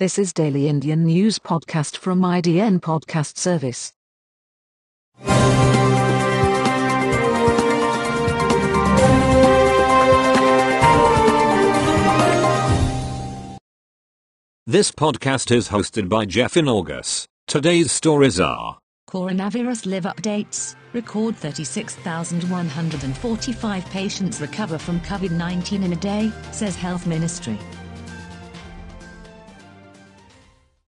This is Daily Indian News Podcast from IDN Podcast Service. This podcast is hosted by Jeff in August. Today's stories are Coronavirus live updates. Record 36,145 patients recover from COVID 19 in a day, says Health Ministry.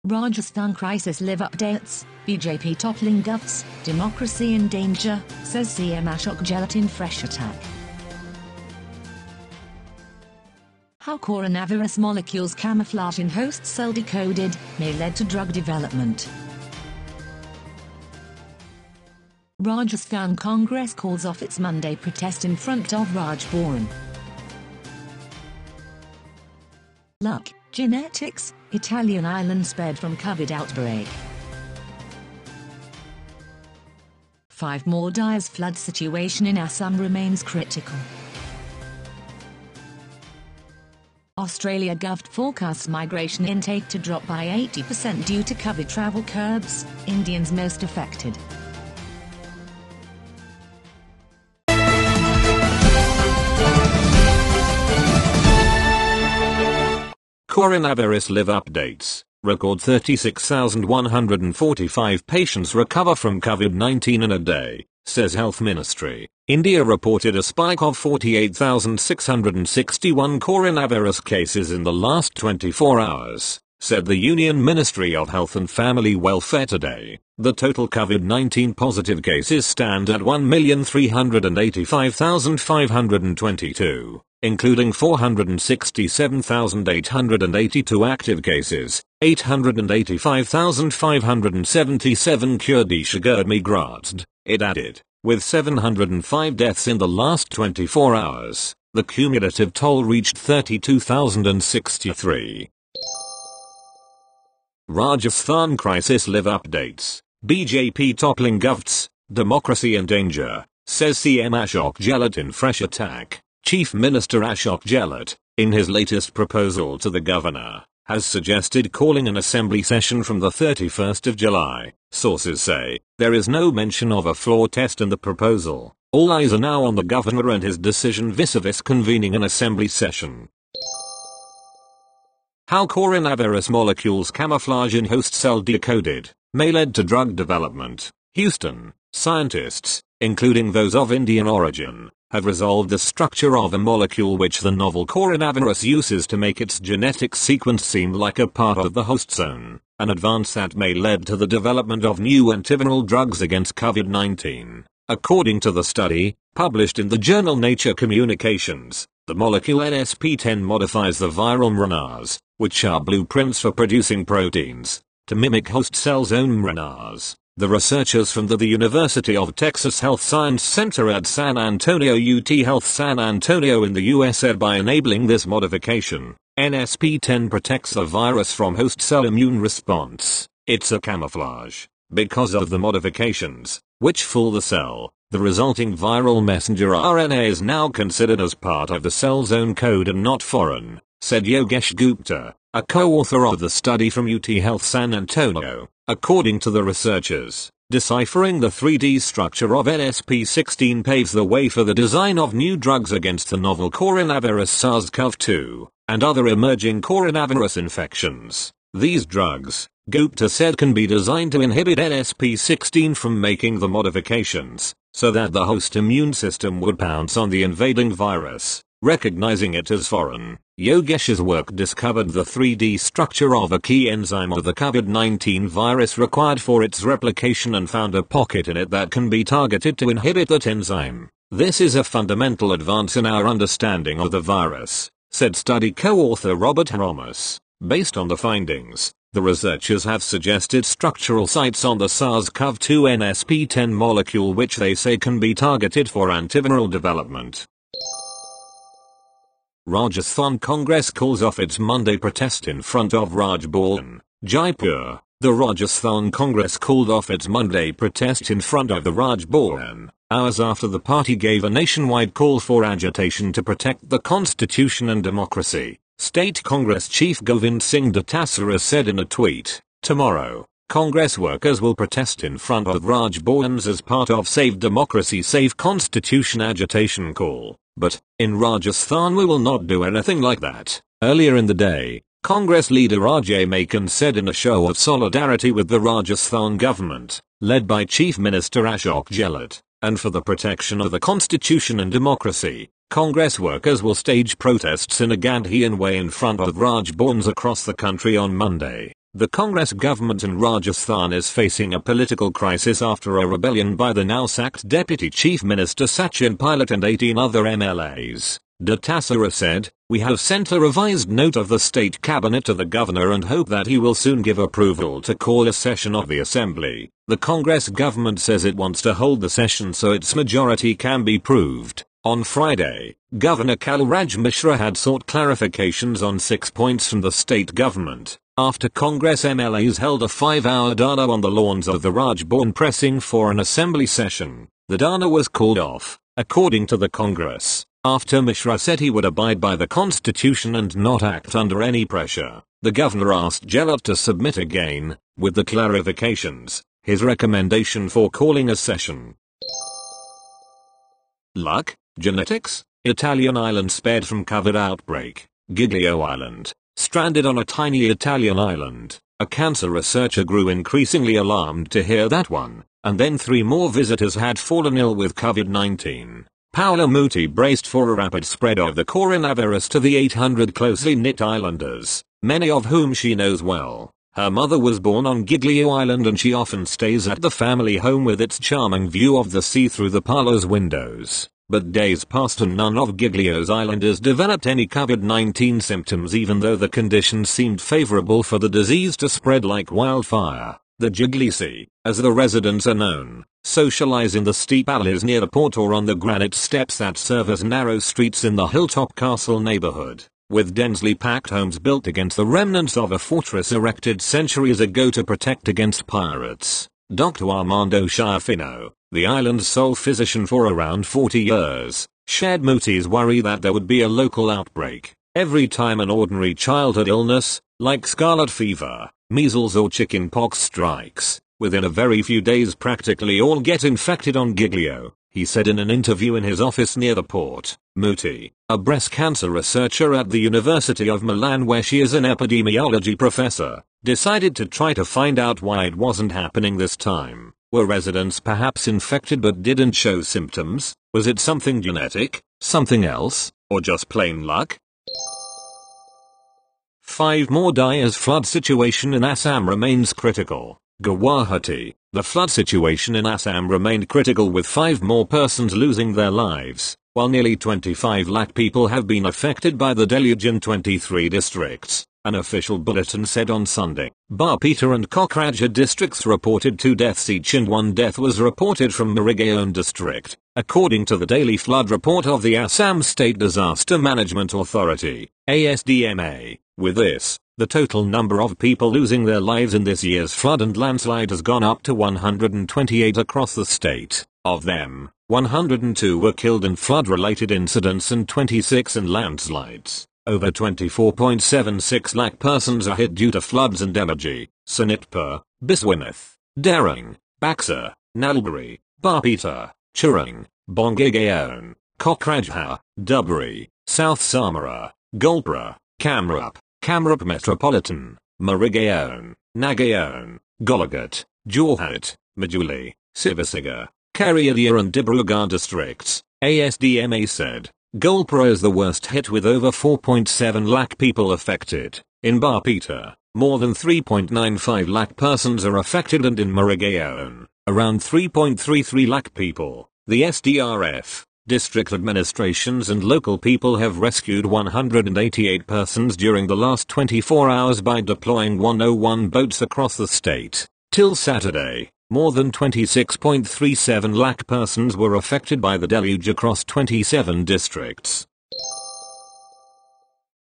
Rajasthan crisis live updates. BJP toppling guts. Democracy in danger, says CM Ashok Gehlot in fresh attack. How coronavirus molecules camouflage in host cell decoded may lead to drug development. Rajasthan Congress calls off its Monday protest in front of Raj Bhawan. Luck, genetics, Italian island spared from COVID outbreak. Five more dies flood situation in Assam remains critical. Australia Gov forecasts migration intake to drop by 80% due to COVID travel curbs, Indians most affected. Coronavirus Live Updates. Record 36,145 patients recover from COVID-19 in a day, says Health Ministry. India reported a spike of 48,661 coronavirus cases in the last 24 hours, said the Union Ministry of Health and Family Welfare today. The total COVID-19 positive cases stand at 1,385,522 including 467,882 active cases, 885,577 cured migrated, it added, with 705 deaths in the last 24 hours, the cumulative toll reached 32,063. Rajasthan Crisis Live Updates, BJP toppling govts, democracy in danger, says CM Ashok Gehlot in fresh attack. Chief Minister Ashok Gehlot, in his latest proposal to the governor, has suggested calling an assembly session from the 31st of July. Sources say, there is no mention of a floor test in the proposal. All eyes are now on the governor and his decision vis-a-vis convening an assembly session. How coronavirus molecules camouflage in host cell decoded may lead to drug development. Houston, scientists, including those of Indian origin, have resolved the structure of a molecule which the novel coronavirus uses to make its genetic sequence seem like a part of the host zone, an advance that may lead to the development of new antiviral drugs against COVID-19. According to the study, published in the journal Nature Communications, the molecule NSP10 modifies the viral mRNAs, which are blueprints for producing proteins, to mimic host cells' own mRNAs. The researchers from the, the, University of Texas Health Science Center at San Antonio UT Health San Antonio in the US said by enabling this modification, NSP10 protects the virus from host cell immune response. It's a camouflage. Because of the modifications, which fool the cell, the resulting viral messenger RNA is now considered as part of the cell's own code and not foreign, said Yogesh Gupta, a co-author of the study from UT Health San Antonio. According to the researchers, deciphering the 3D structure of NSP16 paves the way for the design of new drugs against the novel coronavirus SARS-CoV-2 and other emerging coronavirus infections. These drugs, Gupta said can be designed to inhibit NSP16 from making the modifications, so that the host immune system would pounce on the invading virus, recognizing it as foreign. Yogesh's work discovered the 3D structure of a key enzyme of the COVID-19 virus required for its replication and found a pocket in it that can be targeted to inhibit that enzyme. This is a fundamental advance in our understanding of the virus, said study co-author Robert Hromas. Based on the findings, the researchers have suggested structural sites on the SARS-CoV-2 NSP10 molecule which they say can be targeted for antiviral development. Rajasthan Congress calls off its Monday protest in front of Raj Bhawan, Jaipur. The Rajasthan Congress called off its Monday protest in front of the Raj Bhawan, hours after the party gave a nationwide call for agitation to protect the constitution and democracy. State Congress Chief Govind Singh Dotasra said in a tweet, Tomorrow, Congress workers will protest in front of Raj Bhawans as part of Save Democracy Save Constitution agitation call. But, in Rajasthan we will not do anything like that. Earlier in the day, Congress leader Ajay Maken said in a show of solidarity with the Rajasthan government, led by Chief Minister Ashok Gehlot, and for the protection of the constitution and democracy, Congress workers will stage protests in a Gandhian way in front of Raj Bhawans across the country on Monday. The Congress government in Rajasthan is facing a political crisis after a rebellion by the now sacked Deputy Chief Minister Sachin Pilot and 18 other MLAs. Dotasra said, We have sent a revised note of the state cabinet to the governor and hope that he will soon give approval to call a session of the assembly. The Congress government says it wants to hold the session so its majority can be proved. On Friday, Governor Kalraj Mishra had sought clarifications on six points from the state government. After Congress MLAs held a five-hour dharna on the lawns of the Raj pressing for an assembly session, the dharna was called off, according to the Congress, after Mishra said he would abide by the constitution and not act under any pressure. The governor asked Gehlot to submit again, with the clarifications, his recommendation for calling a session. Luck, genetics, Italian island spared from COVID outbreak, Giglio Island. Stranded on a tiny Italian island, a cancer researcher grew increasingly alarmed to hear that one, and then three more visitors had fallen ill with COVID-19. Paola Muti braced for a rapid spread of the coronavirus to the 800 closely knit islanders, many of whom she knows well. Her mother was born on Giglio Island and she often stays at the family home with its charming view of the sea through the parlor's windows. But days passed and none of Giglio's islanders developed any COVID-19 symptoms even though the conditions seemed favorable for the disease to spread like wildfire. The Gigliesi, as the residents are known, socialize in the steep alleys near the port or on the granite steps that serve as narrow streets in the Hilltop Castle neighborhood, with densely packed homes built against the remnants of a fortress erected centuries ago to protect against pirates. Dr. Armando Schiaffino, the island's sole physician for around 40 years, shared Muti's worry that there would be a local outbreak every time an ordinary childhood illness, like scarlet fever, measles or chickenpox strikes. Within a very few days practically all get infected on Giglio, he said in an interview in his office near the port. Muti, a breast cancer researcher at the University of Milan where she is an epidemiology professor, decided to try to find out why it wasn't happening this time. Were residents perhaps infected but didn't show symptoms? Was it something genetic, something else, or just plain luck? Five more die as flood situation in Assam remains critical. Guwahati, the flood situation in Assam remained critical with five more persons losing their lives, while nearly 25 lakh people have been affected by the deluge in 23 districts. An official bulletin said on Sunday, Barpeta and Kokrajhar districts reported two deaths each and one death was reported from Marigaon district, according to the daily flood report of the Assam State Disaster Management Authority, ASDMA. With this, the total number of people losing their lives in this year's flood and landslide has gone up to 128 across the state. Of them, 102 were killed in flood-related incidents and 26 in landslides. Over 24.76 lakh persons are hit due to floods and Dhemaji, Sonitpur, Biswanath, Darrang, Baksa, Nalbari, Barpeta, Chirang, Bongaigaon, Kokrajhar, Dhubri, South Salmara, Goalpara, Kamrup, Kamrup Metropolitan, Marigaon, Nagaon, Golaghat, Jorhat, Majuli, Sivasagar, Keredia and Dibrugarh districts, ASDMA said. Goalpara is the worst hit with over 4.7 lakh people affected. In Barpeta, more than 3.95 lakh persons are affected and in Marigaon, around 3.33 lakh people. The SDRF, district administrations and local people have rescued 188 persons during the last 24 hours by deploying 101 boats across the state. Till Saturday, more than 26.37 lakh persons were affected by the deluge across 27 districts.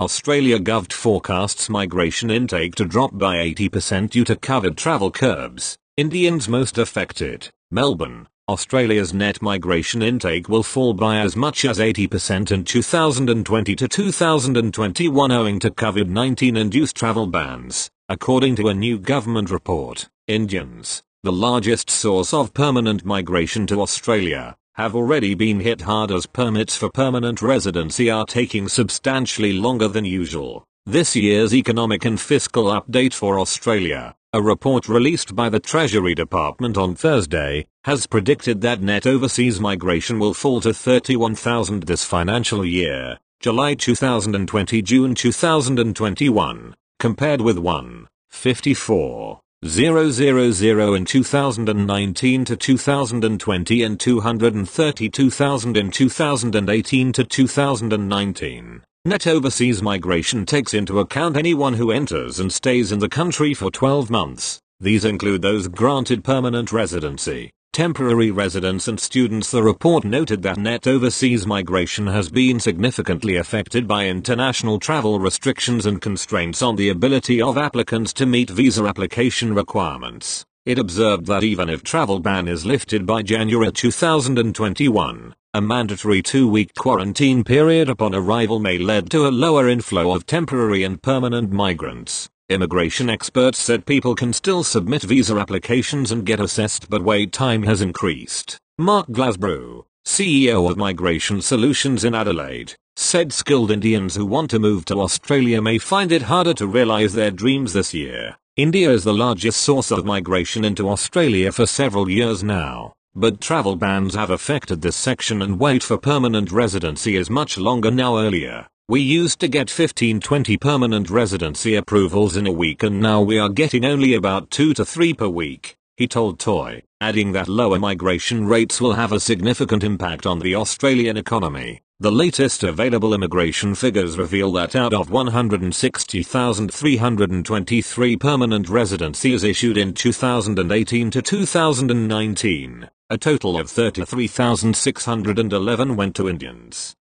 Australia Gov forecasts migration intake to drop by 80% due to COVID travel curbs. Indians most affected. Melbourne. Australia's net migration intake will fall by as much as 80% in 2020 to 2021 owing to COVID-19 induced travel bans, according to a new government report. Indians, the largest source of permanent migration to Australia, have already been hit hard as permits for permanent residency are taking substantially longer than usual. This year's economic and fiscal update for Australia a report released by the Treasury Department on Thursday has predicted that net overseas migration will fall to 31,000 this financial year, July 2020 June 2021, compared with 154. 000 in 2019 to 2020 and 232,000 in 2018 to 2019. Net overseas migration takes into account anyone who enters and stays in the country for 12 months. These include those granted permanent residency, temporary residents and students. The report noted that net overseas migration has been significantly affected by international travel restrictions and constraints on the ability of applicants to meet visa application requirements. It observed that even if travel ban is lifted by January 2021, a mandatory two-week quarantine period upon arrival may lead to a lower inflow of temporary and permanent migrants. Immigration experts said people can still submit visa applications and get assessed but wait time has increased. Mark Glasbrook, CEO of Migration Solutions in Adelaide, said skilled Indians who want to move to Australia may find it harder to realize their dreams this year. India is the largest source of migration into Australia for several years now. But travel bans have affected this section and wait for permanent residency is much longer now earlier. We used to get 15-20 permanent residency approvals in a week and now we are getting only about 2 to 3 per week, he told Toy, adding that lower migration rates will have a significant impact on the Australian economy. The latest available immigration figures reveal that out of 160,323 permanent residencies issued in 2018 to 2019, a total of 33,611 went to Indians.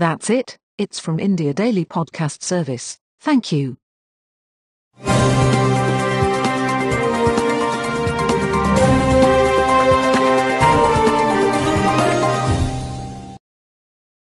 That's it, it's from India Daily Podcast Service. Thank you.